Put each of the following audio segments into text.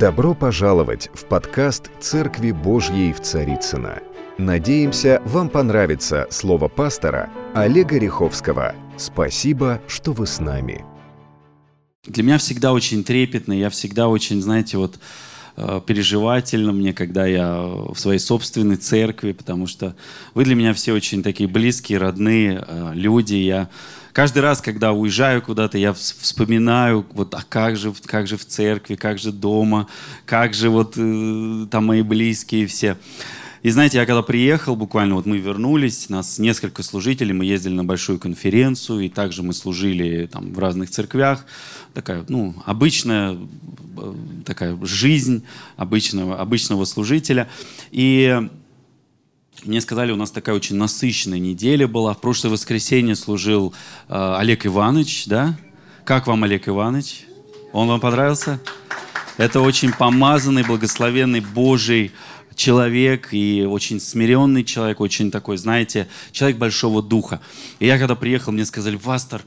Добро пожаловать в подкаст «Церкви Божьей в Царицына. Надеемся, вам понравится слово пастора Олега Риховского. Спасибо, что вы с нами. Для меня всегда очень трепетно, я всегда очень, знаете, вот переживательно мне, когда я в своей собственной церкви, потому что вы для меня все очень такие близкие, родные э, люди. Я каждый раз, когда уезжаю куда-то, я вспоминаю, вот, а как же, как же в церкви, как же дома, как же вот э, там мои близкие все. И знаете, я когда приехал, буквально вот мы вернулись, нас несколько служителей, мы ездили на большую конференцию, и также мы служили там в разных церквях. Такая, ну, обычная э, такая жизнь обычного, обычного служителя. И мне сказали, у нас такая очень насыщенная неделя была. В прошлое воскресенье служил э, Олег Иванович, да? Как вам Олег Иванович? Он вам понравился? Это очень помазанный, благословенный Божий человек и очень смиренный человек, очень такой, знаете, человек большого духа. И я когда приехал, мне сказали, пастор,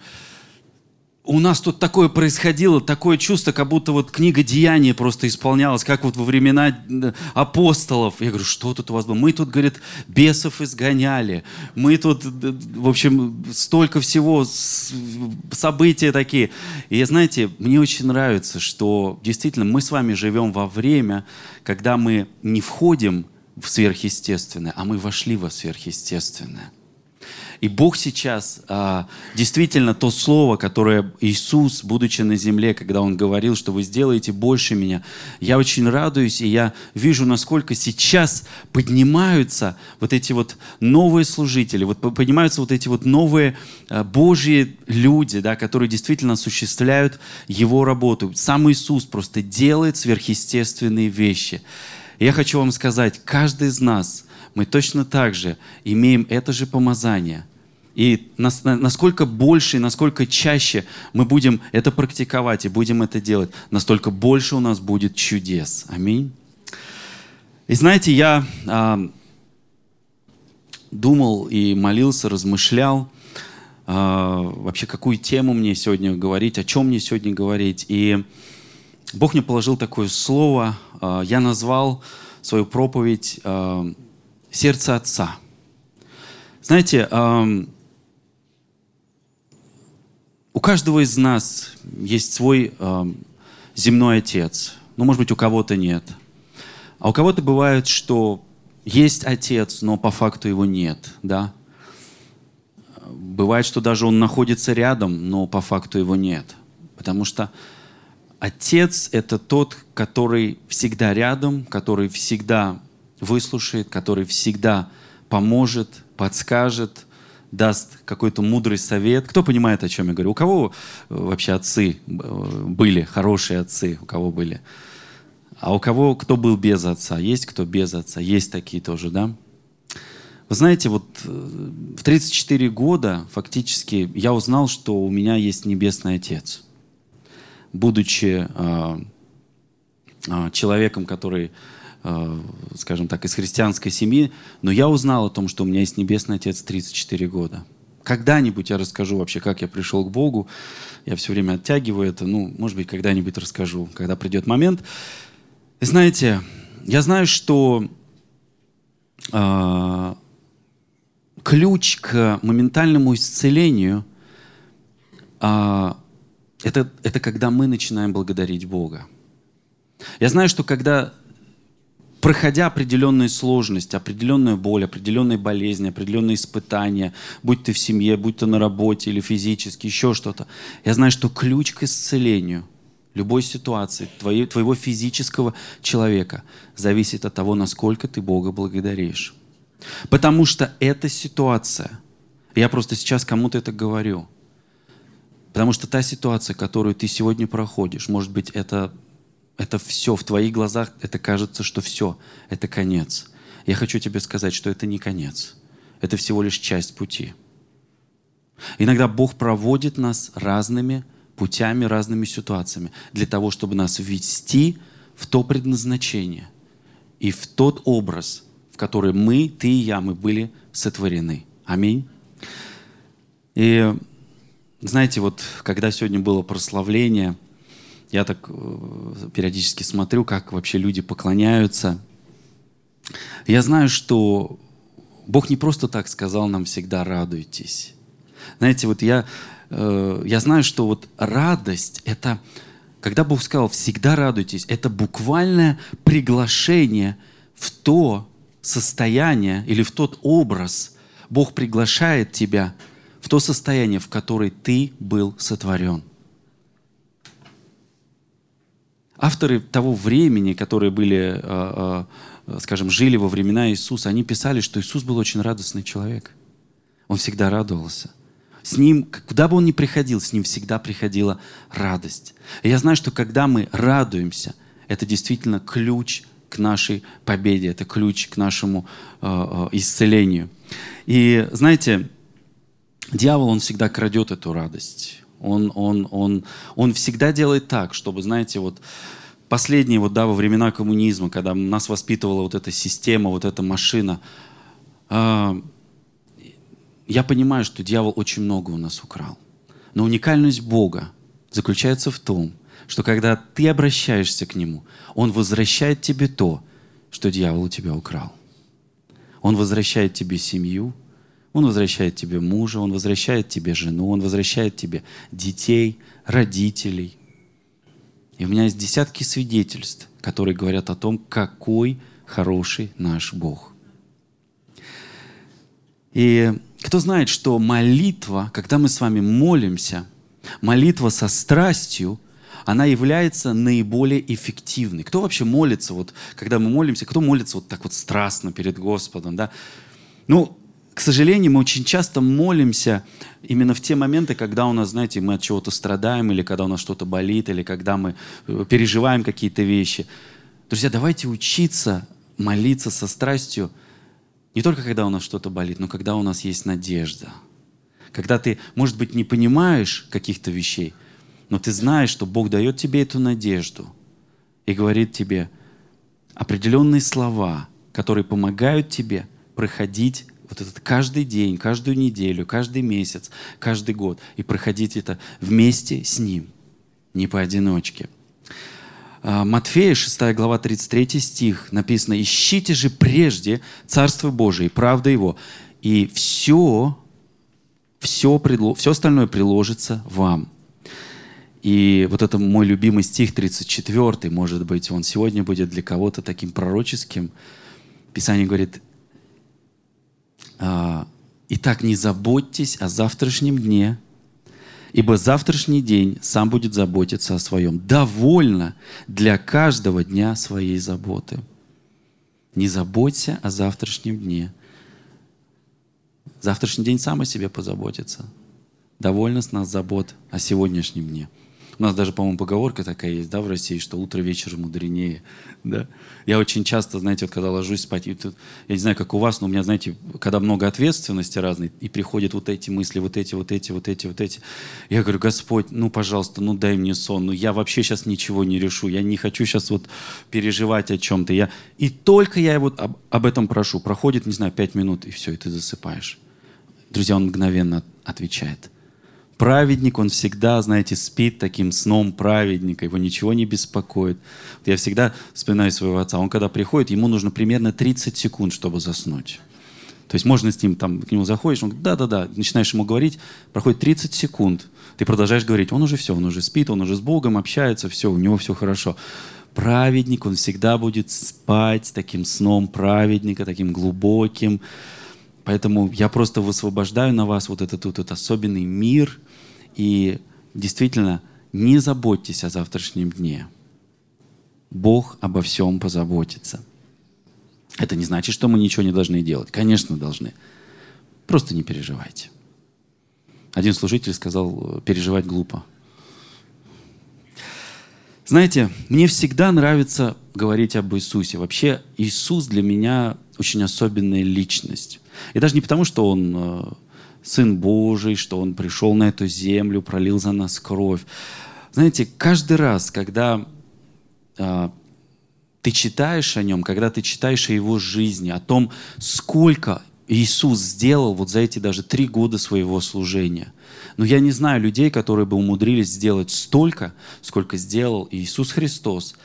у нас тут такое происходило, такое чувство, как будто вот книга Деяния просто исполнялась, как вот во времена э, апостолов. Я говорю, что тут у вас было? Мы тут, говорит, бесов изгоняли. Мы тут, в общем, столько всего, события такие. И, знаете, мне очень нравится, что действительно мы с вами живем во время, когда мы не входим в сверхъестественное, а мы вошли во сверхъестественное. И Бог сейчас а, действительно то слово, которое Иисус, будучи на земле, когда Он говорил, что вы сделаете больше меня, я очень радуюсь, и я вижу, насколько сейчас поднимаются вот эти вот новые служители, вот поднимаются вот эти вот новые а, Божьи люди, да, которые действительно осуществляют Его работу. Сам Иисус просто делает сверхъестественные вещи. Я хочу вам сказать, каждый из нас, мы точно так же имеем это же помазание – и насколько больше и насколько чаще мы будем это практиковать и будем это делать, настолько больше у нас будет чудес. Аминь. И знаете, я а, думал и молился, размышлял, а, вообще какую тему мне сегодня говорить, о чем мне сегодня говорить. И Бог мне положил такое слово, а, я назвал свою проповедь а, «Сердце Отца». Знаете, у каждого из нас есть свой э, земной отец. Ну, может быть, у кого-то нет. А у кого-то бывает, что есть отец, но по факту его нет, да? Бывает, что даже он находится рядом, но по факту его нет. Потому что отец — это тот, который всегда рядом, который всегда выслушает, который всегда поможет, подскажет — даст какой-то мудрый совет. Кто понимает, о чем я говорю? У кого э, вообще отцы э, были, хорошие отцы, у кого были? А у кого, кто был без отца? Есть кто без отца? Есть такие тоже, да? Вы знаете, вот э, в 34 года фактически я узнал, что у меня есть Небесный Отец. Будучи э, э, человеком, который скажем так, из христианской семьи, но я узнал о том, что у меня есть Небесный Отец 34 года. Когда-нибудь я расскажу вообще, как я пришел к Богу. Я все время оттягиваю это. Ну, может быть, когда-нибудь расскажу, когда придет момент. И знаете, я знаю, что э, ключ к моментальному исцелению э, это, это когда мы начинаем благодарить Бога. Я знаю, что когда проходя определенные сложности, определенную боль, определенные болезни, определенные испытания, будь ты в семье, будь ты на работе или физически, еще что-то, я знаю, что ключ к исцелению любой ситуации, твоей, твоего физического человека, зависит от того, насколько ты Бога благодаришь. Потому что эта ситуация, я просто сейчас кому-то это говорю, потому что та ситуация, которую ты сегодня проходишь, может быть, это это все в твоих глазах, это кажется, что все, это конец. Я хочу тебе сказать, что это не конец. Это всего лишь часть пути. Иногда Бог проводит нас разными путями, разными ситуациями для того, чтобы нас ввести в то предназначение и в тот образ, в который мы, ты и я, мы были сотворены. Аминь. И знаете, вот когда сегодня было прославление – я так э, периодически смотрю, как вообще люди поклоняются. Я знаю, что Бог не просто так сказал нам всегда радуйтесь. Знаете, вот я, э, я знаю, что вот радость — это, когда Бог сказал всегда радуйтесь, это буквальное приглашение в то состояние или в тот образ. Бог приглашает тебя в то состояние, в которое ты был сотворен. Авторы того времени, которые были, э, э, скажем, жили во времена Иисуса, они писали, что Иисус был очень радостный человек. Он всегда радовался. С ним, куда бы он ни приходил, с ним всегда приходила радость. И я знаю, что когда мы радуемся, это действительно ключ к нашей победе, это ключ к нашему э, исцелению. И знаете, дьявол, он всегда крадет эту радость. Он, он, он, он всегда делает так, чтобы, знаете, вот последние вот, да, во времена коммунизма, когда нас воспитывала вот эта система, вот эта машина, э, я понимаю, что дьявол очень много у нас украл. Но уникальность Бога заключается в том, что когда ты обращаешься к Нему, Он возвращает тебе то, что дьявол у тебя украл. Он возвращает тебе семью, Он возвращает тебе мужа, Он возвращает тебе жену, Он возвращает тебе детей, родителей. И у меня есть десятки свидетельств, которые говорят о том, какой хороший наш Бог. И кто знает, что молитва, когда мы с вами молимся, молитва со страстью, она является наиболее эффективной. Кто вообще молится, вот, когда мы молимся, кто молится вот так вот страстно перед Господом, да? Ну, к сожалению, мы очень часто молимся именно в те моменты, когда у нас, знаете, мы от чего-то страдаем, или когда у нас что-то болит, или когда мы э, переживаем какие-то вещи. Друзья, давайте учиться молиться со страстью не только когда у нас что-то болит, но когда у нас есть надежда. Когда ты, может быть, не понимаешь каких-то вещей, но ты знаешь, что Бог дает тебе эту надежду и говорит тебе определенные слова, которые помогают тебе проходить вот этот каждый день, каждую неделю, каждый месяц, каждый год и проходить это вместе с Ним, не поодиночке. А, Матфея, 6 глава, 33 стих, написано, «Ищите же прежде Царство Божие, правда Его, и все, все, все остальное приложится вам». И вот это мой любимый стих 34, может быть, он сегодня будет для кого-то таким пророческим. Писание говорит, «А, «Итак, не заботьтесь о завтрашнем дне, ибо завтрашний день сам будет заботиться о своем. Довольно для каждого дня своей заботы». Не заботься о завтрашнем дне. Завтрашний день сам о себе позаботится. Довольно с нас забот о сегодняшнем дне. У нас даже, по-моему, поговорка такая есть, да, в России, что утро вечера мудренее. Да? Я очень часто, знаете, вот когда ложусь спать, я не знаю, как у вас, но у меня, знаете, когда много ответственности разной, и приходят вот эти мысли, вот эти, вот эти, вот эти, вот эти. Я говорю, Господь, ну, пожалуйста, ну, дай мне сон. Ну, я вообще сейчас ничего не решу. Я не хочу сейчас вот переживать о чем-то. Я... И только я вот об, об этом прошу. Проходит, не знаю, пять минут, и все, и ты засыпаешь. Друзья, он мгновенно отвечает праведник, он всегда, знаете, спит таким сном праведника, его ничего не беспокоит. Я всегда вспоминаю своего отца, он когда приходит, ему нужно примерно 30 секунд, чтобы заснуть. То есть можно с ним, там, к нему заходишь, он говорит, да-да-да, начинаешь ему говорить, проходит 30 секунд, ты продолжаешь говорить, он уже все, он уже спит, он уже с Богом общается, все, у него все хорошо. Праведник, он всегда будет спать таким сном праведника, таким глубоким. Поэтому я просто высвобождаю на вас вот этот, вот этот особенный мир – и действительно, не заботьтесь о завтрашнем дне. Бог обо всем позаботится. Это не значит, что мы ничего не должны делать. Конечно, должны. Просто не переживайте. Один служитель сказал, переживать глупо. Знаете, мне всегда нравится говорить об Иисусе. Вообще, Иисус для меня очень особенная личность. И даже не потому, что Он э, Сын Божий, что Он пришел на эту землю, пролил за нас кровь. Знаете, каждый раз, когда а, ты читаешь о Нем, когда ты читаешь о Его жизни, о том, сколько Иисус сделал вот за эти даже три года своего служения. Но я не знаю людей, которые бы умудрились сделать столько, сколько сделал Иисус Христос,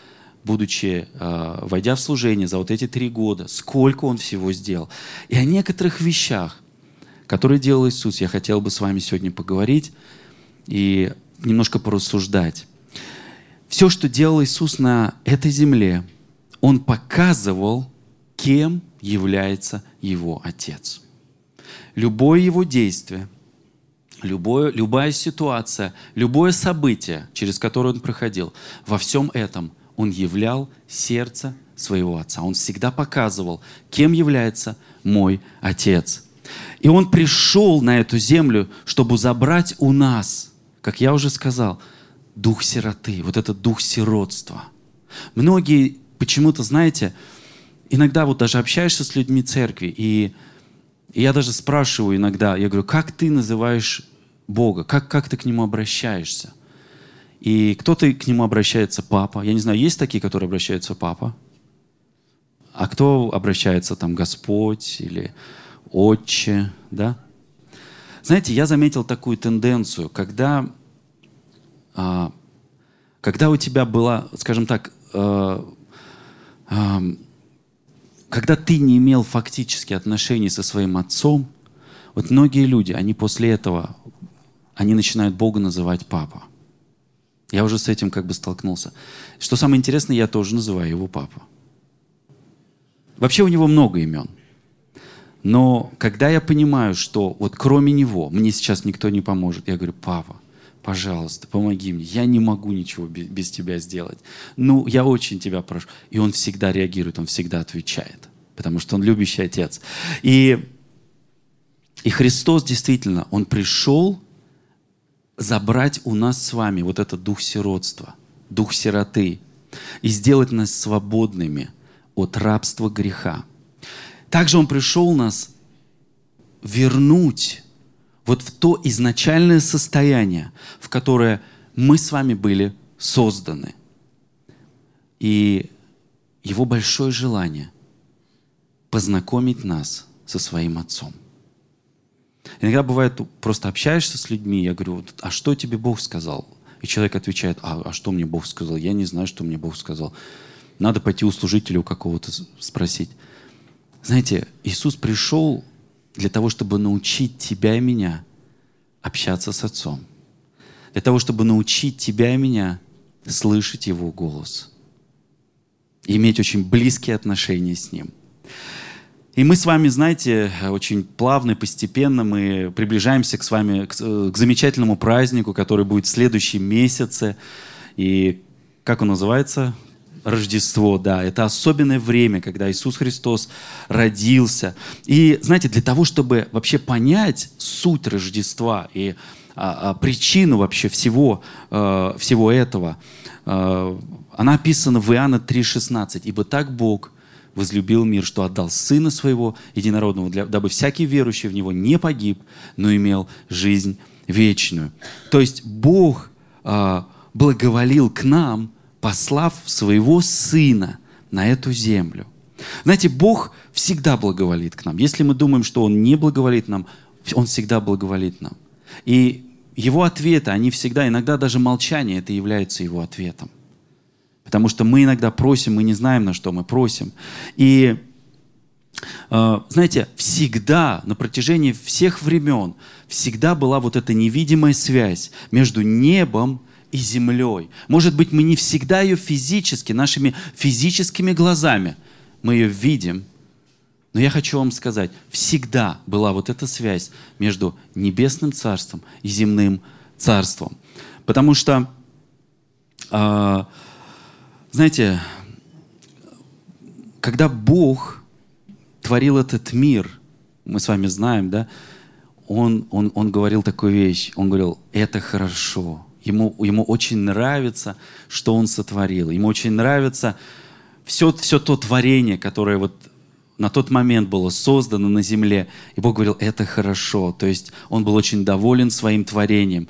будучи, э, войдя в служение за вот эти три года, сколько Он всего сделал. И о некоторых вещах, которые делал Иисус, я хотел бы с вами сегодня поговорить и немножко порассуждать. Все, что делал Иисус на этой земле, Он показывал, кем является Его Отец. Любое Его действие, любое, любая ситуация, любое событие, через которое Он проходил, во всем этом Он являл сердце своего Отца. Он всегда показывал, кем является мой Отец. И Он пришел на эту землю, чтобы забрать у нас, как я уже сказал, дух сироты, вот этот дух сиротства. Многие почему-то, знаете, иногда вот даже общаешься с людьми церкви, и, и я даже спрашиваю иногда, я говорю, как ты называешь Бога, как, как ты к Нему обращаешься? И кто-то к Нему обращается папа. Я не знаю, есть такие, которые обращаются папа? А кто обращается там Господь или Отче, да? Знаете, я заметил такую тенденцию, когда а, когда у тебя была, скажем так, э, когда ты не имел фактически отношений со своим отцом, вот многие люди, они после этого, они начинают Бога называть папа. Я уже с этим как бы столкнулся. Что самое интересное, я тоже называю его папа. Вообще у него много имен. Но когда я понимаю, что вот кроме него мне сейчас никто не поможет, я говорю, папа, пожалуйста, помоги мне, я не могу ничего без тебя сделать. Ну, я очень тебя прошу. И он всегда реагирует, он всегда отвечает, потому что он любящий отец. И, и Христос действительно, он пришел забрать у нас с вами вот этот дух сиротства, дух сироты, и сделать нас свободными от рабства греха. Также Он пришел нас вернуть вот в то изначальное состояние, в которое мы с вами были созданы. И его большое желание познакомить нас со своим Отцом. Иногда бывает, просто общаешься с людьми, я говорю, а что тебе Бог сказал? И человек отвечает, а, а что мне Бог сказал? Я не знаю, что мне Бог сказал. Надо пойти у служителя у какого-то спросить. Знаете, Иисус пришел для того, чтобы научить тебя и меня общаться с Отцом. Для того, чтобы научить тебя и меня слышать Его голос. И иметь очень близкие отношения с Ним. И мы с вами, знаете, очень плавно и постепенно мы приближаемся к с вами к, к замечательному празднику, который будет в следующем месяце. И как он называется? Рождество, да, это особенное время, когда Иисус Христос родился. И, знаете, для того, чтобы вообще понять суть Рождества и а, а, причину вообще всего, а, всего этого, а, она описана в Иоанна 3,16. «Ибо так Бог возлюбил мир, что отдал Сына Своего Единородного, для, дабы всякий верующий в Него не погиб, но имел жизнь вечную». То есть Бог а, благоволил к нам – послав своего Сына на эту землю. Знаете, Бог всегда благоволит к нам. Если мы думаем, что Он не благоволит нам, Он всегда благоволит нам. И Его ответы, они всегда, иногда даже молчание, это является Его ответом. Потому что мы иногда просим, мы не знаем, на что мы просим. И э, знаете, всегда, на протяжении всех времен, всегда была вот эта невидимая связь между небом и землей. Может быть, мы не всегда ее физически, нашими физическими глазами, мы ее видим, но я хочу вам сказать, всегда была вот эта связь между небесным царством и земным царством. Потому что, э, знаете, когда Бог творил этот мир, мы с вами знаем, да, он, он, он говорил такую вещь, он говорил, это хорошо, Ему, ему очень нравится, что он сотворил. Ему очень нравится все, все то творение, которое вот на тот момент было создано на земле. И Бог говорил, это хорошо. То есть он был очень доволен своим творением.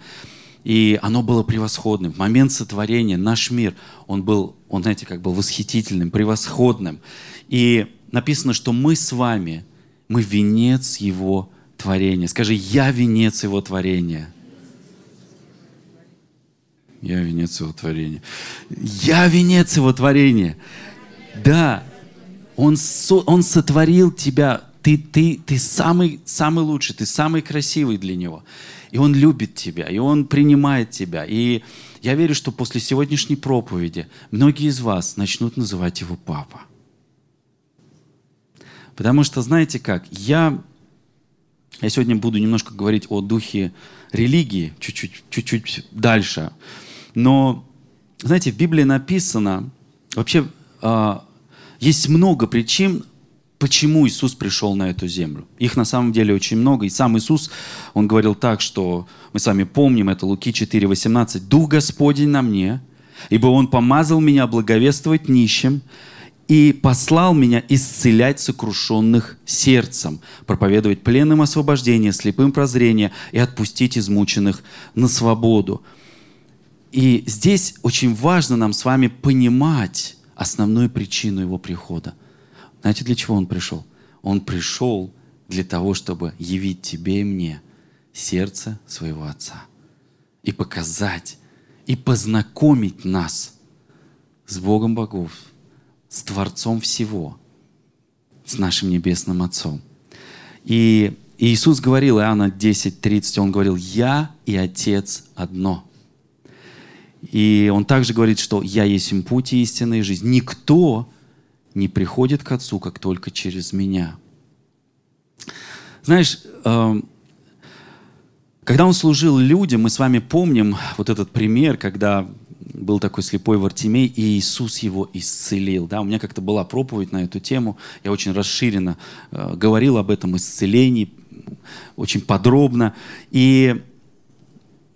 И оно было превосходным. В момент сотворения наш мир, он был, он, знаете, как был восхитительным, превосходным. И написано, что мы с вами Мы венец Его творения. Скажи, я венец Его творения. Я венец Его творения. Я венец Его творения. Да, Он, со, он сотворил тебя. Ты, ты, ты самый, самый лучший, ты самый красивый для Него. И Он любит тебя, и Он принимает тебя. И я верю, что после сегодняшней проповеди многие из вас начнут называть Его Папа. Потому что, знаете как, я, я сегодня буду немножко говорить о духе религии, чуть-чуть, чуть-чуть дальше. Но, знаете, в Библии написано, вообще э, есть много причин, почему Иисус пришел на эту землю. Их на самом деле очень много. И сам Иисус, Он говорил так, что мы с вами помним, это Луки 4,18. «Дух Господень на мне, ибо Он помазал меня благовествовать нищим, и послал меня исцелять сокрушенных сердцем, проповедовать пленным освобождение, слепым прозрение и отпустить измученных на свободу. И здесь очень важно нам с вами понимать основную причину его прихода. Знаете, для чего он пришел? Он пришел для того, чтобы явить тебе и мне сердце своего Отца и показать, и познакомить нас с Богом богов, с Творцом всего, с нашим Небесным Отцом. И Иисус говорил, Иоанна 10:30, Он говорил, «Я и Отец одно». И Он также говорит, что «Я есть им путь и истинная жизнь». Никто не приходит к Отцу, как только через Меня. Знаешь, эм, когда Он служил людям, мы с вами помним вот этот пример, когда был такой слепой Вартимей, и Иисус его исцелил. Да, у меня как-то была проповедь на эту тему, я очень расширенно э, говорил об этом исцелении, очень подробно. И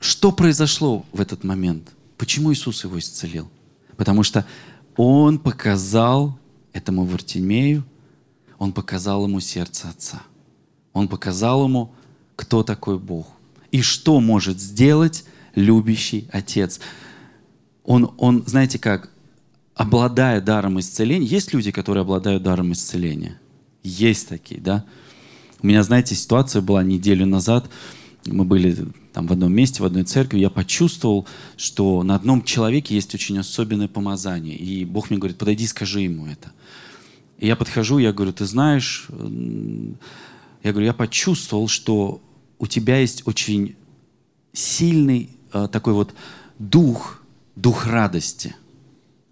что произошло в этот момент? Почему Иисус его исцелил? Потому что Он показал этому Вартимею, Он показал ему сердце Отца. Он показал ему, кто такой Бог. И что может сделать любящий Отец он, он, знаете как, обладая даром исцеления, есть люди, которые обладают даром исцеления? Есть такие, да? У меня, знаете, ситуация была неделю назад, мы были там в одном месте, в одной церкви, я почувствовал, что на одном человеке есть очень особенное помазание. И Бог мне говорит, подойди, скажи ему это. И я подхожу, я говорю, ты знаешь, я говорю, я почувствовал, что у тебя есть очень сильный э, такой вот дух, дух радости.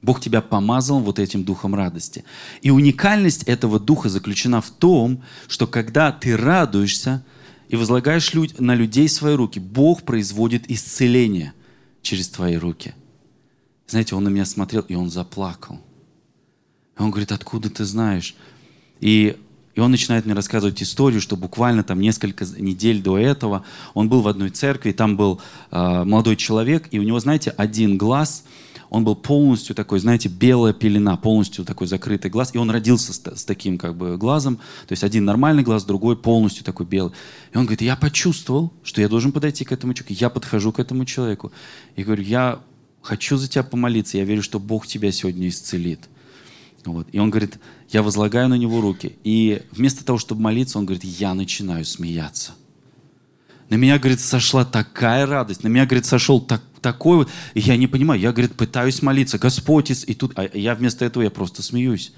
Бог тебя помазал вот этим духом радости. И уникальность этого духа заключена в том, что когда ты радуешься и возлагаешь на людей свои руки, Бог производит исцеление через твои руки. Знаете, он на меня смотрел, и он заплакал. И он говорит, откуда ты знаешь? И, и он начинает мне рассказывать историю, что буквально там несколько недель до этого он был в одной церкви, там был э, молодой человек, и у него, знаете, один глаз, он был полностью такой, знаете, белая пелена, полностью такой закрытый глаз, и он родился с, с таким как бы глазом, то есть один нормальный глаз, другой полностью такой белый. И он говорит, я почувствовал, что я должен подойти к этому человеку. Я подхожу к этому человеку и говорю, я хочу за тебя помолиться, я верю, что Бог тебя сегодня исцелит. Вот. И он говорит, я возлагаю на него руки. И вместо того, чтобы молиться, он говорит, я начинаю смеяться. На меня, говорит, сошла такая радость, на меня, говорит, сошел так, такой вот, и я не понимаю, я, говорит, пытаюсь молиться, Господь, и тут, а я вместо этого, я просто смеюсь.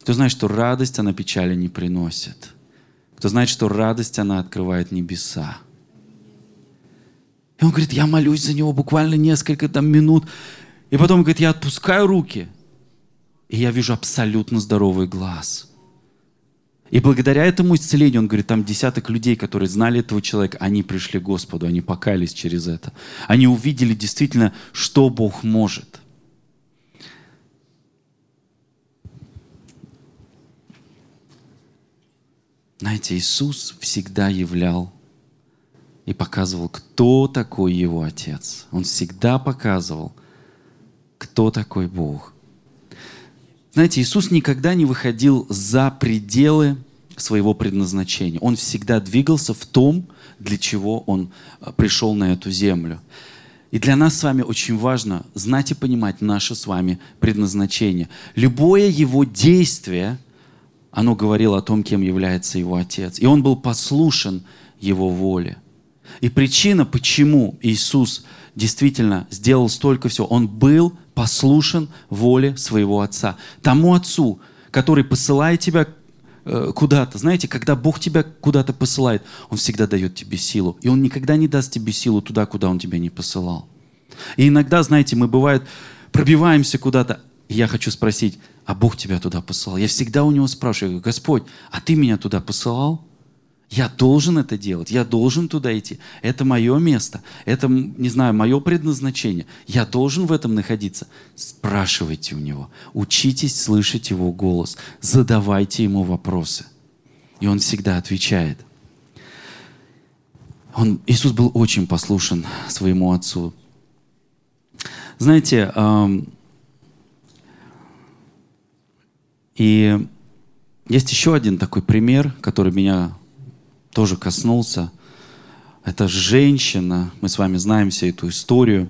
Кто знает, что радость, она печали не приносит. Кто знает, что радость, она открывает небеса. И он говорит, я молюсь за него буквально несколько там минут, и потом, говорит, я отпускаю руки – и я вижу абсолютно здоровый глаз. И благодаря этому исцелению, он говорит, там десяток людей, которые знали этого человека, они пришли к Господу, они покались через это. Они увидели действительно, что Бог может. Знаете, Иисус всегда являл и показывал, кто такой его Отец. Он всегда показывал, кто такой Бог. Знаете, Иисус никогда не выходил за пределы своего предназначения. Он всегда двигался в том, для чего Он а, пришел на эту землю. И для нас с вами очень важно знать и понимать наше с вами предназначение. Любое Его действие, оно говорило о том, кем является его отец. И он был послушен его воле. И причина, почему Иисус действительно сделал столько всего, он был послушен воле своего отца. Тому отцу, который посылает тебя э, куда-то. Знаете, когда Бог тебя куда-то посылает, Он всегда дает тебе силу. И Он никогда не даст тебе силу туда, куда Он тебя не посылал. И иногда, знаете, мы бывает пробиваемся куда-то. И я хочу спросить, а Бог тебя туда посылал? Я всегда у Него спрашиваю, Господь, а Ты меня туда посылал? Я должен это делать, я должен туда идти. Это мое место, это, не знаю, мое предназначение. Я должен в этом находиться. Спрашивайте у него, учитесь слышать его голос, задавайте ему вопросы. И он всегда отвечает. Он, Иисус был очень послушен своему Отцу. Знаете, эм, и есть еще один такой пример, который меня тоже коснулся. Это женщина, мы с вами знаем всю эту историю.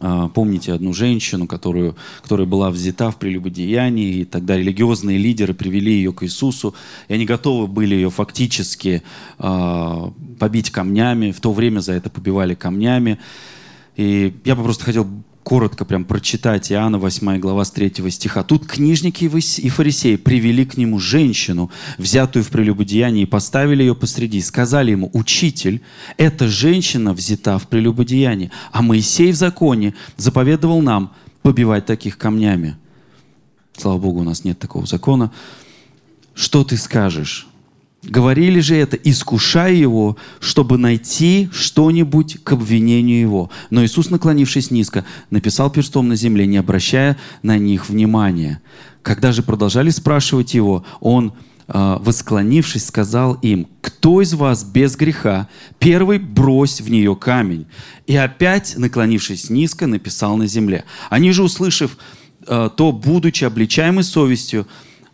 А, помните одну женщину, которую, которая была взята в прелюбодеянии, и тогда религиозные лидеры привели ее к Иисусу, и они готовы были ее фактически э, побить камнями. В то время за это побивали камнями. И я бы просто хотел коротко прям прочитать Иоанна 8 глава с 3 стиха. Тут книжники и фарисеи привели к нему женщину, взятую в прелюбодеянии, и поставили ее посреди. Сказали ему, учитель, эта женщина взята в прелюбодеянии, а Моисей в законе заповедовал нам побивать таких камнями. Слава Богу, у нас нет такого закона. Что ты скажешь? Говорили же это, искушая его, чтобы найти что-нибудь к обвинению его. Но Иисус, наклонившись низко, написал перстом на земле, не обращая на них внимания. Когда же продолжали спрашивать его, он, а, восклонившись, сказал им, «Кто из вас без греха? Первый брось в нее камень». И опять, наклонившись низко, написал на земле. Они же, услышав а, то, будучи обличаемы совестью,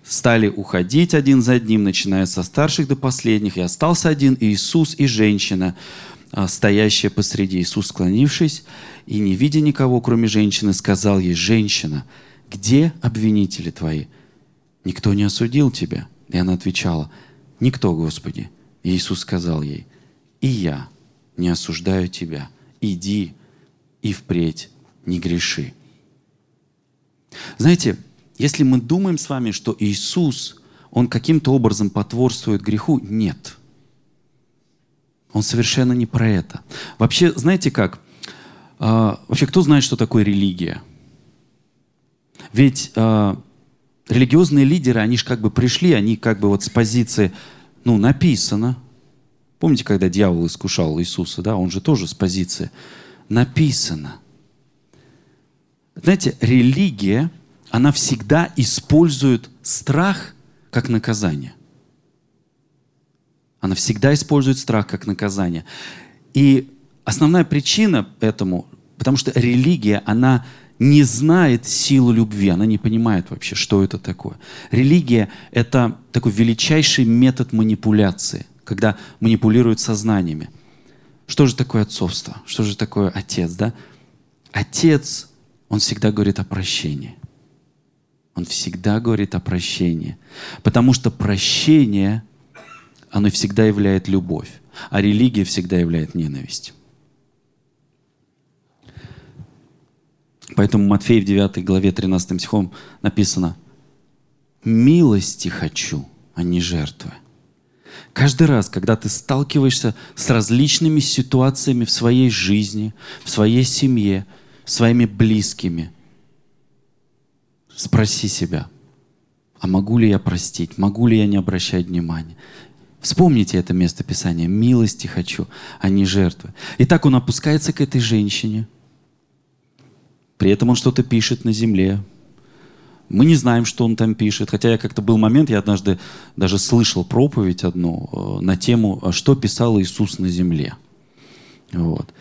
стали уходить один за одним, начиная со старших до последних, и остался один Иисус и женщина, а, стоящая посреди. Иисус, склонившись и не видя никого, кроме женщины, сказал ей, «Женщина, где обвинители твои? Никто не осудил тебя?» И она отвечала, «Никто, Господи». И Иисус сказал ей, «И я не осуждаю тебя. Иди и впредь не греши». Знаете, если мы думаем с вами, что Иисус, Он каким-то образом потворствует греху, нет. Он совершенно не про это. Вообще, знаете как? А, вообще, кто знает, что такое религия? Ведь а, религиозные лидеры, они же как бы пришли, они как бы вот с позиции, ну, написано. Помните, когда дьявол искушал Иисуса, да? Он же тоже с позиции написано. Знаете, религия – она всегда использует страх как наказание. Она всегда использует страх как наказание. И основная причина этому, потому что религия, она не знает силу любви, она не понимает вообще, что это такое. Религия — это такой величайший метод манипуляции, когда манипулируют сознаниями. Что же такое отцовство? Что же такое отец? Да? Отец, он всегда говорит о прощении. Он всегда говорит о прощении. Потому что прощение, оно всегда являет любовь, а религия всегда являет ненависть. Поэтому Матфей в 9 главе 13 стихом написано «Милости хочу, а не жертвы». Каждый раз, когда ты сталкиваешься с различными ситуациями в своей жизни, в своей семье, своими близкими – Спроси себя, а могу ли я простить, могу ли я не обращать внимания? Вспомните это место Писания. Милости хочу, а не жертвы. И так он опускается к этой женщине. При этом он что-то пишет на земле. Мы не знаем, что он там пишет. Хотя я как-то был момент, я однажды даже слышал проповедь одну э, на тему, а что писал Иисус на земле. Вот.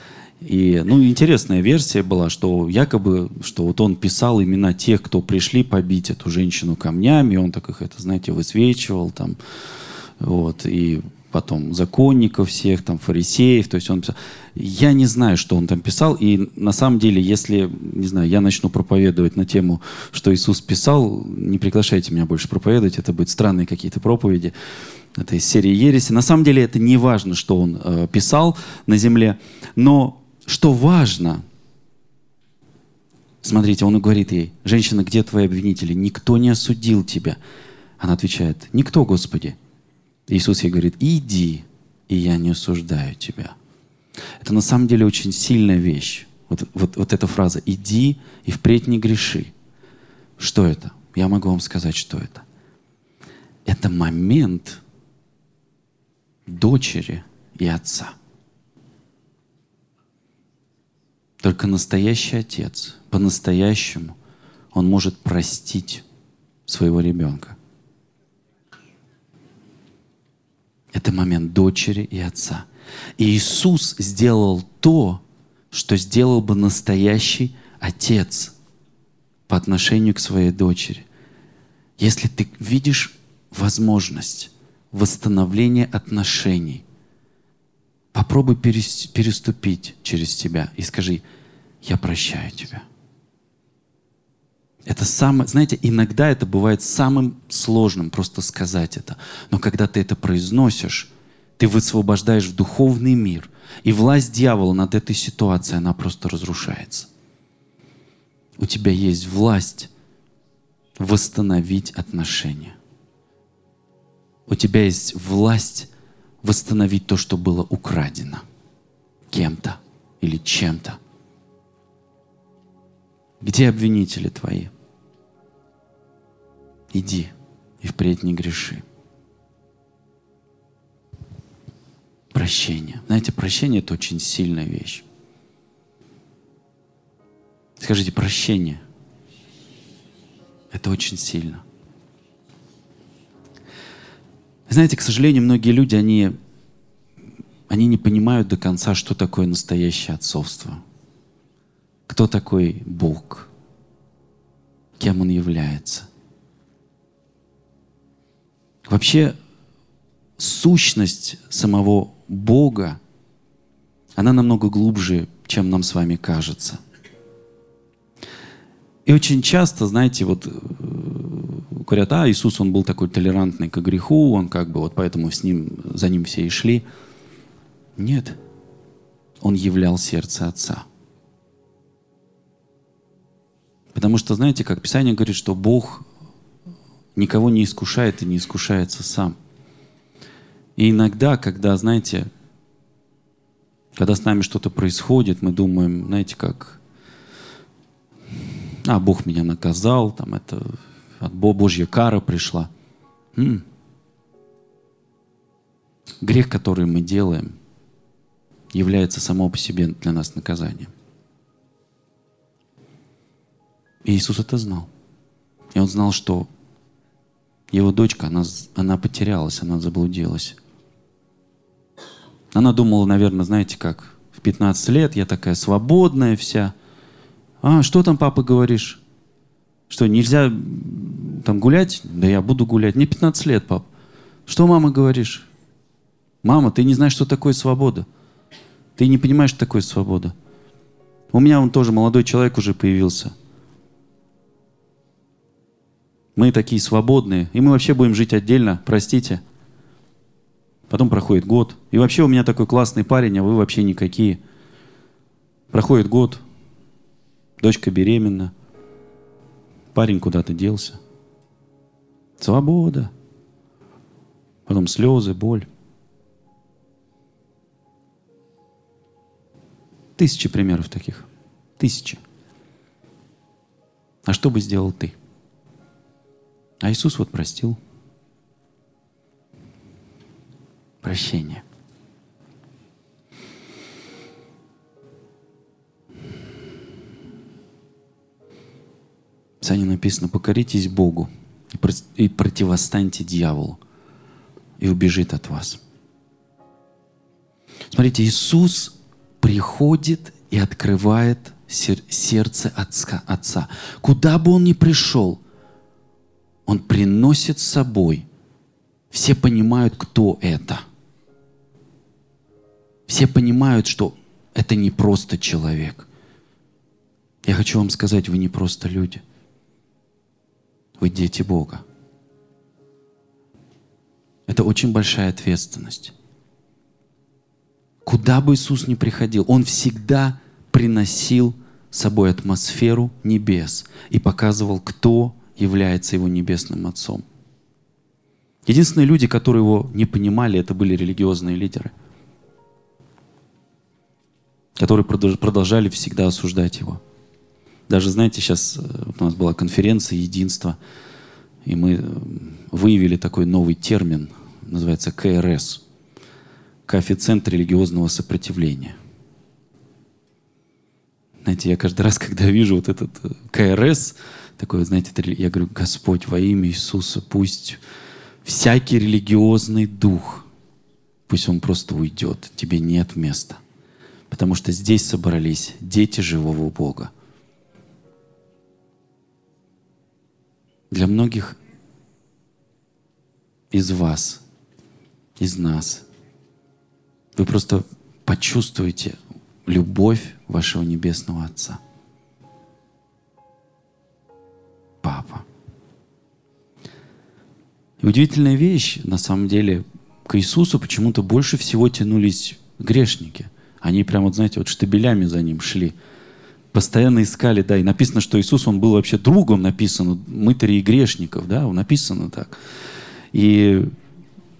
И, ну, интересная версия была, что якобы, что вот он писал имена тех, кто пришли побить эту женщину камнями, он так их, это, знаете, высвечивал там, вот, и потом законников всех, там, фарисеев, то есть он писал. Я не знаю, что он там писал, и на самом деле, если, не знаю, я начну проповедовать на тему, что Иисус писал, не приглашайте меня больше проповедовать, это будут странные какие-то проповеди. Это из серии ереси. На самом деле это не важно, что он э, писал на земле, но что важно, смотрите, он говорит ей, женщина, где твои обвинители? Никто не осудил тебя. Она отвечает, никто, Господи. Иисус ей говорит, иди, и я не осуждаю тебя. Это на самом деле очень сильная вещь. Вот, вот, вот эта фраза «иди и впредь не греши». Что это? Я могу вам сказать, что это. Это момент дочери и отца. Только настоящий отец, по-настоящему, он может простить своего ребенка. Это момент дочери и отца. И Иисус сделал то, что сделал бы настоящий отец по отношению к своей дочери. Если ты видишь возможность восстановления отношений, попробуй переступить через тебя и скажи, я прощаю тебя. Это самое, знаете, иногда это бывает самым сложным просто сказать это. Но когда ты это произносишь, ты высвобождаешь в духовный мир. И власть дьявола над этой ситуацией, она просто разрушается. У тебя есть власть восстановить отношения. У тебя есть власть восстановить то, что было украдено кем-то или чем-то. Где обвинители твои? Иди и впредь не греши. Прощение. Знаете, прощение – это очень сильная вещь. Скажите, прощение – это очень сильно. Знаете, к сожалению, многие люди, они, они не понимают до конца, что такое настоящее отцовство – кто такой Бог, кем Он является. Вообще, сущность самого Бога, она намного глубже, чем нам с вами кажется. И очень часто, знаете, вот э, говорят, а, Иисус, он был такой толерантный к греху, он как бы вот поэтому с ним, за ним все и шли. Нет, он являл сердце Отца – Потому что, знаете, как Писание говорит, что Бог никого не искушает и не искушается сам. И иногда, когда, знаете, когда с нами что-то происходит, мы думаем, знаете, как, а, Бог меня наказал, там это от Божья кара пришла. М-м. Грех, который мы делаем, является само по себе для нас наказанием. И Иисус это знал. И он знал, что его дочка, она, она потерялась, она заблудилась. Она думала, наверное, знаете как, в 15 лет я такая свободная вся. А, что там, папа, говоришь? Что, нельзя там гулять? Да я буду гулять. Мне 15 лет, пап. Что, мама, говоришь? Мама, ты не знаешь, что такое свобода. Ты не понимаешь, что такое свобода. У меня он тоже молодой человек уже появился – мы такие свободные, и мы вообще будем жить отдельно, простите. Потом проходит год. И вообще у меня такой классный парень, а вы вообще никакие. Проходит год, дочка беременна, парень куда-то делся. Свобода. Потом слезы, боль. Тысячи примеров таких. Тысячи. А что бы сделал ты? А Иисус вот простил. Прощение. Писании написано, покоритесь Богу и противостаньте дьяволу, и убежит от вас. Смотрите, Иисус приходит и открывает сердце Отца. Куда бы он ни пришел, он приносит с собой. Все понимают, кто это. Все понимают, что это не просто человек. Я хочу вам сказать, вы не просто люди. Вы дети Бога. Это очень большая ответственность. Куда бы Иисус ни приходил, Он всегда приносил с собой атмосферу небес и показывал, кто является Его небесным Отцом. Единственные люди, которые его не понимали, это были религиозные лидеры, которые продолжали всегда осуждать его. Даже, знаете, сейчас э, у нас была конференция «Единство», и мы э, выявили такой новый термин, называется КРС, коэффициент религиозного сопротивления. Знаете, я каждый раз, когда вижу вот этот э, КРС, такой, знаете, я говорю, Господь, во имя Иисуса, пусть всякий религиозный дух, пусть он просто уйдет, тебе нет места. Потому что здесь собрались дети живого Бога. Для многих из вас, из нас, вы просто почувствуете любовь вашего Небесного Отца. Папа. И удивительная вещь, на самом деле, к Иисусу почему-то больше всего тянулись грешники. Они прямо, знаете, вот штабелями за ним шли. Постоянно искали, да, и написано, что Иисус, он был вообще другом, написано, мытарей и грешников, да, написано так. И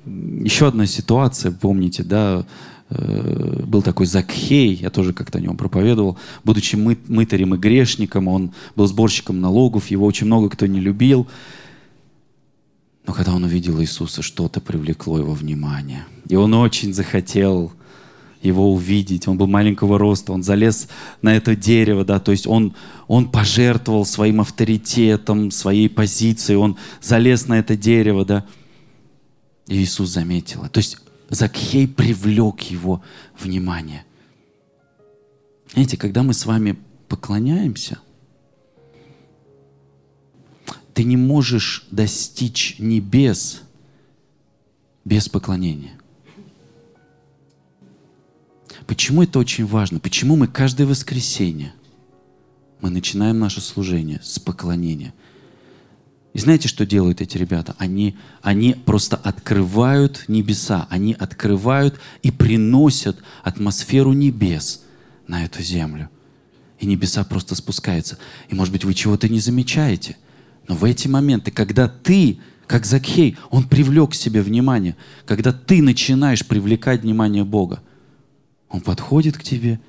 еще одна ситуация, помните, да, э, был такой Закхей, я тоже как-то о нем проповедовал, будучи мы, мытарем и грешником, он был сборщиком налогов, его очень много кто не любил, но когда он увидел Иисуса, что-то привлекло его внимание. И он очень захотел его увидеть. Он был маленького роста, он залез на это дерево, да, то есть он, он пожертвовал своим авторитетом, своей позицией, он залез на это дерево, да. И Иисус заметил. То есть Закхей привлек его внимание. Знаете, когда мы с вами поклоняемся – ты не можешь достичь небес без поклонения. Почему это очень важно? Почему мы каждое воскресенье мы начинаем наше служение с поклонения? И знаете, что делают эти ребята? Они, они просто открывают небеса, они открывают и приносят атмосферу небес на эту землю. И небеса просто спускаются. И, может быть, вы чего-то не замечаете. Но в эти моменты, когда ты, как Закхей, он привлек к себе внимание, когда ты начинаешь привлекать внимание Бога, он подходит к тебе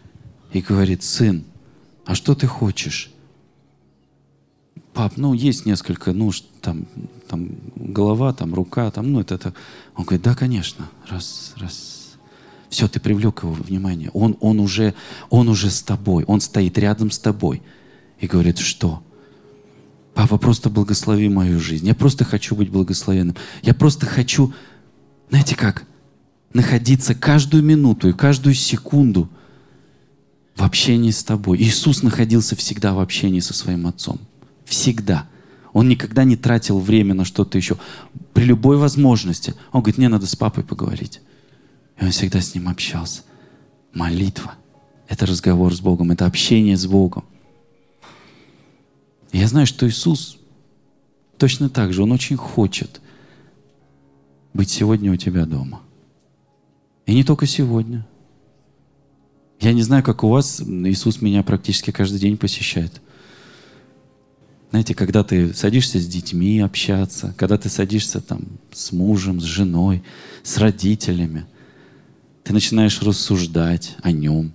и говорит, сын, а что ты хочешь? Пап, ну, есть несколько, ну, там, там голова, там рука, там, ну, это, это. Он говорит, да, конечно, раз, раз. Все, ты привлек его внимание. Он, он, уже, он уже с тобой, он стоит рядом с тобой. И говорит, что? Папа, просто благослови мою жизнь. Я просто хочу быть благословенным. Я просто хочу, знаете как, находиться каждую минуту и каждую секунду в общении с тобой. Иисус находился всегда в общении со своим Отцом. Всегда. Он никогда не тратил время на что-то еще. При любой возможности. Он говорит, мне надо с папой поговорить. И он всегда с ним общался. Молитва. Это разговор с Богом, это общение с Богом я знаю, что Иисус точно так же, Он очень хочет быть сегодня у тебя дома. И не только сегодня. Я не знаю, как у вас, Иисус меня практически каждый день посещает. Знаете, когда ты садишься с детьми общаться, когда ты садишься там с мужем, с женой, с родителями, ты начинаешь рассуждать о нем.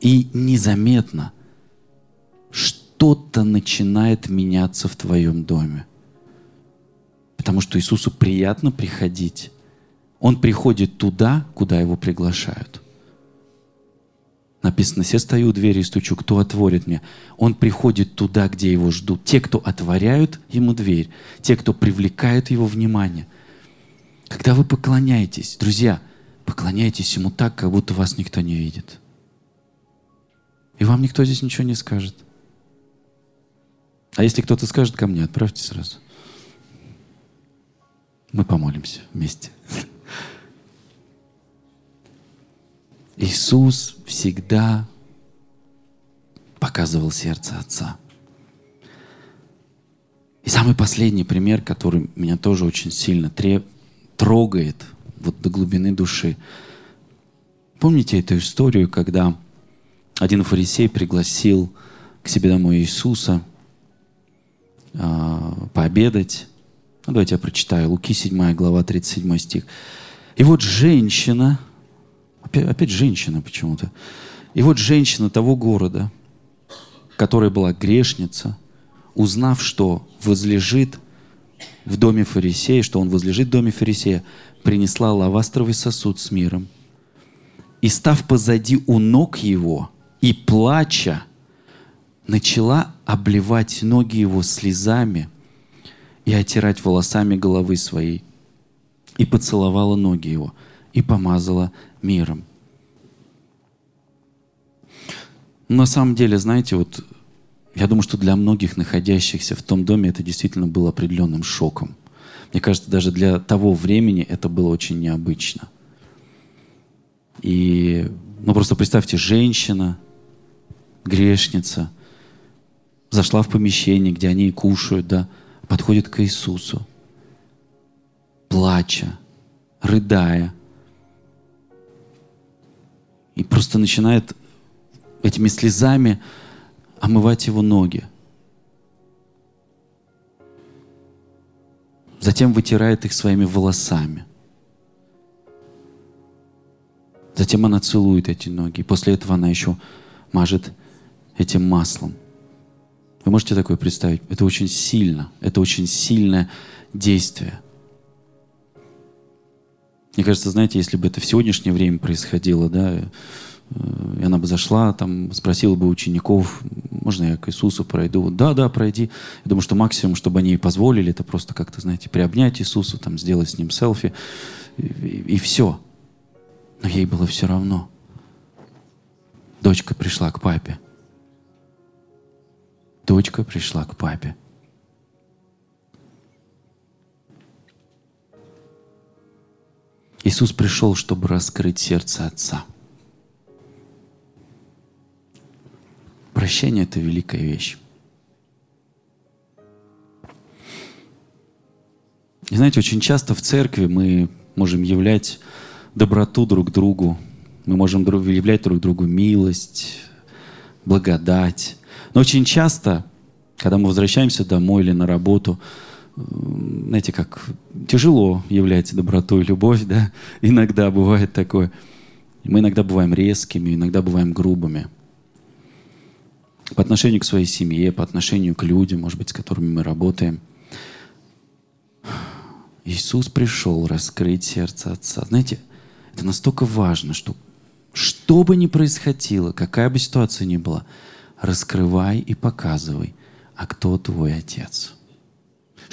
И незаметно, что что-то начинает меняться в твоем доме. Потому что Иисусу приятно приходить. Он приходит туда, куда его приглашают. Написано, все стою у двери и стучу, кто отворит мне? Он приходит туда, где его ждут. Те, кто отворяют ему дверь, те, кто привлекают его внимание. Когда вы поклоняетесь, друзья, поклоняйтесь ему так, как будто вас никто не видит. И вам никто здесь ничего не скажет. А если кто-то скажет ко мне, отправьте сразу. Мы помолимся вместе. Иисус всегда показывал сердце Отца. И самый последний пример, который меня тоже очень сильно трогает вот до глубины души. Помните эту историю, когда один фарисей пригласил к себе домой Иисуса э, пообедать. Ну, давайте я прочитаю. Луки 7 глава 37 стих. И вот женщина, опять, опять женщина почему-то, и вот женщина того города, которая была грешница, узнав, что возлежит в доме фарисея, что он возлежит в доме фарисея, принесла лавастровый сосуд с миром. И став позади у ног его и плача, начала обливать ноги его слезами и отирать волосами головы своей. И поцеловала ноги его, и помазала миром. На самом деле, знаете, вот я думаю, что для многих находящихся в том доме это действительно было определенным шоком. Мне кажется, даже для того времени это было очень необычно. И, ну просто представьте, женщина, грешница, зашла в помещение, где они кушают, да, подходит к Иисусу, плача, рыдая, и просто начинает этими слезами омывать его ноги. Затем вытирает их своими волосами. Затем она целует эти ноги. И после этого она еще мажет этим маслом. Вы можете такое представить? Это очень сильно. Это очень сильное действие. Мне кажется, знаете, если бы это в сегодняшнее время происходило, да, и она бы зашла, там, спросила бы учеников, можно я к Иисусу пройду? Да, да, пройди. Я думаю, что максимум, чтобы они ей позволили, это просто как-то, знаете, приобнять Иисуса, там, сделать с ним селфи, и, и, и все. Но ей было все равно. Дочка пришла к папе. Дочка пришла к папе. Иисус пришел, чтобы раскрыть сердце Отца – Прощение – это великая вещь. И знаете, очень часто в церкви мы можем являть доброту друг другу, мы можем являть друг другу милость, благодать. Но очень часто, когда мы возвращаемся домой или на работу, знаете, как тяжело являть доброту и любовь, да? Иногда бывает такое. Мы иногда бываем резкими, иногда бываем грубыми – по отношению к своей семье, по отношению к людям, может быть, с которыми мы работаем. Иисус пришел раскрыть сердце Отца. Знаете, это настолько важно, что что бы ни происходило, какая бы ситуация ни была, раскрывай и показывай, а кто твой Отец.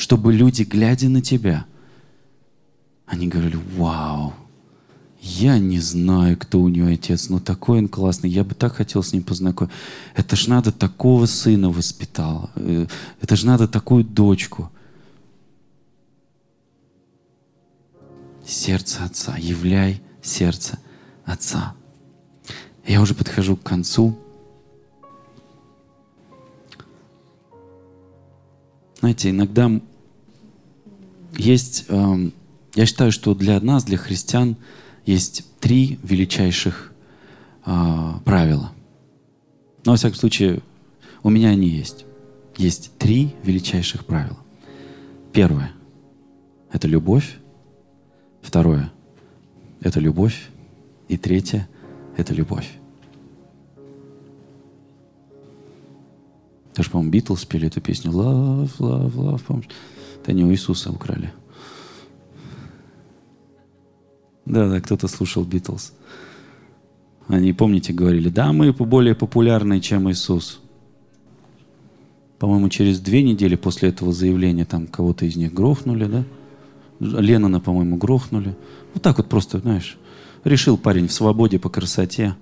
Чтобы люди, глядя на тебя, они говорили, вау, я не знаю, кто у нее отец, но такой он классный. Я бы так хотел с ним познакомиться. Это ж надо такого сына воспитал. Э, это ж надо такую дочку. Сердце отца. Являй сердце отца. Я уже подхожу к концу. Знаете, иногда есть, эм, я считаю, что для нас, для христиан, есть три величайших э, правила. Но, во всяком случае, у меня они есть. Есть три величайших правила. Первое – это любовь. Второе – это любовь. И третье – это любовь. Даже, по-моему, Битлз спели эту песню «Love, love, love». Помнишь? Это не у Иисуса украли. Да, да, кто-то слушал Битлз. Они, помните, говорили, да, мы более популярны, чем Иисус. По-моему, через две недели после этого заявления там кого-то из них грохнули, да? Леннона, по-моему, грохнули. Вот так вот просто, знаешь, решил парень в свободе по красоте.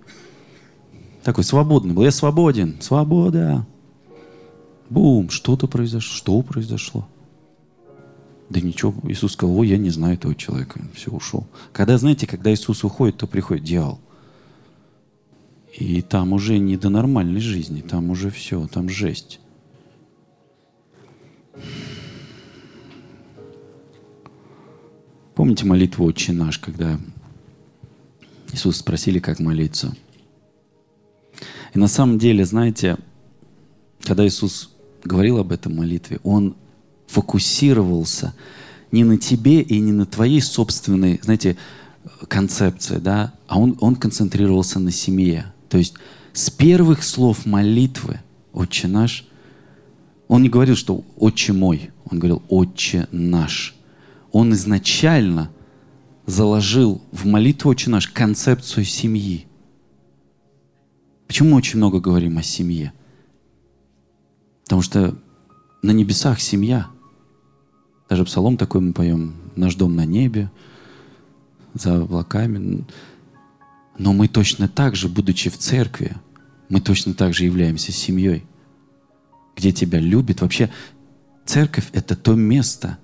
Такой свободный был. Я свободен. Свобода. Бум. Что-то произошло. Что произошло? Да ничего, Иисус сказал, ой, я не знаю этого человека. Все, ушел. Когда, знаете, когда Иисус уходит, то приходит дьявол. И там уже не до нормальной жизни, там уже все, там жесть. Помните молитву «Отче наш», когда Иисус спросили, как молиться? И на самом деле, знаете, когда Иисус говорил об этом молитве, Он фокусировался не на тебе и не на твоей собственной, знаете, концепции, да, а он, он концентрировался на семье. То есть с первых слов молитвы «Отче наш» он не говорил, что «Отче мой», он говорил «Отче наш». Он изначально заложил в молитву «Отче наш» концепцию семьи. Почему мы очень много говорим о семье? Потому что на небесах семья. Даже псалом такой мы поем «Наш дом на небе», за облаками. Но мы точно так же, будучи в церкви, мы точно так же являемся семьей, где тебя любят. Вообще, церковь — это то место,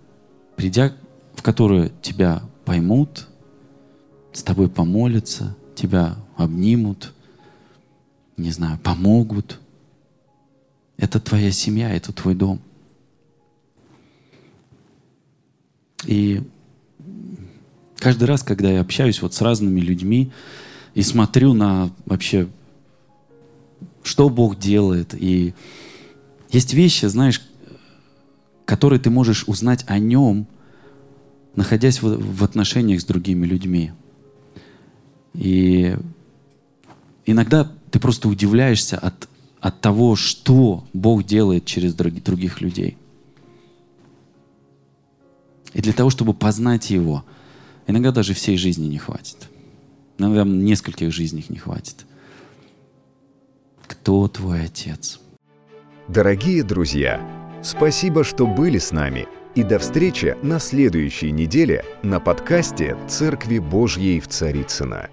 придя, в которое тебя поймут, с тобой помолятся, тебя обнимут, не знаю, помогут. Это твоя семья, это твой дом. И каждый раз, когда я общаюсь вот с разными людьми и смотрю на вообще, что Бог делает, и есть вещи, знаешь, которые ты можешь узнать о нем, находясь в, в отношениях с другими людьми. И иногда ты просто удивляешься от, от того, что Бог делает через других людей. И для того, чтобы познать Его – Иногда даже всей жизни не хватит. Иногда нескольких жизней не хватит. Кто твой отец? Дорогие друзья, спасибо, что были с нами. И до встречи на следующей неделе на подкасте «Церкви Божьей в Царицына.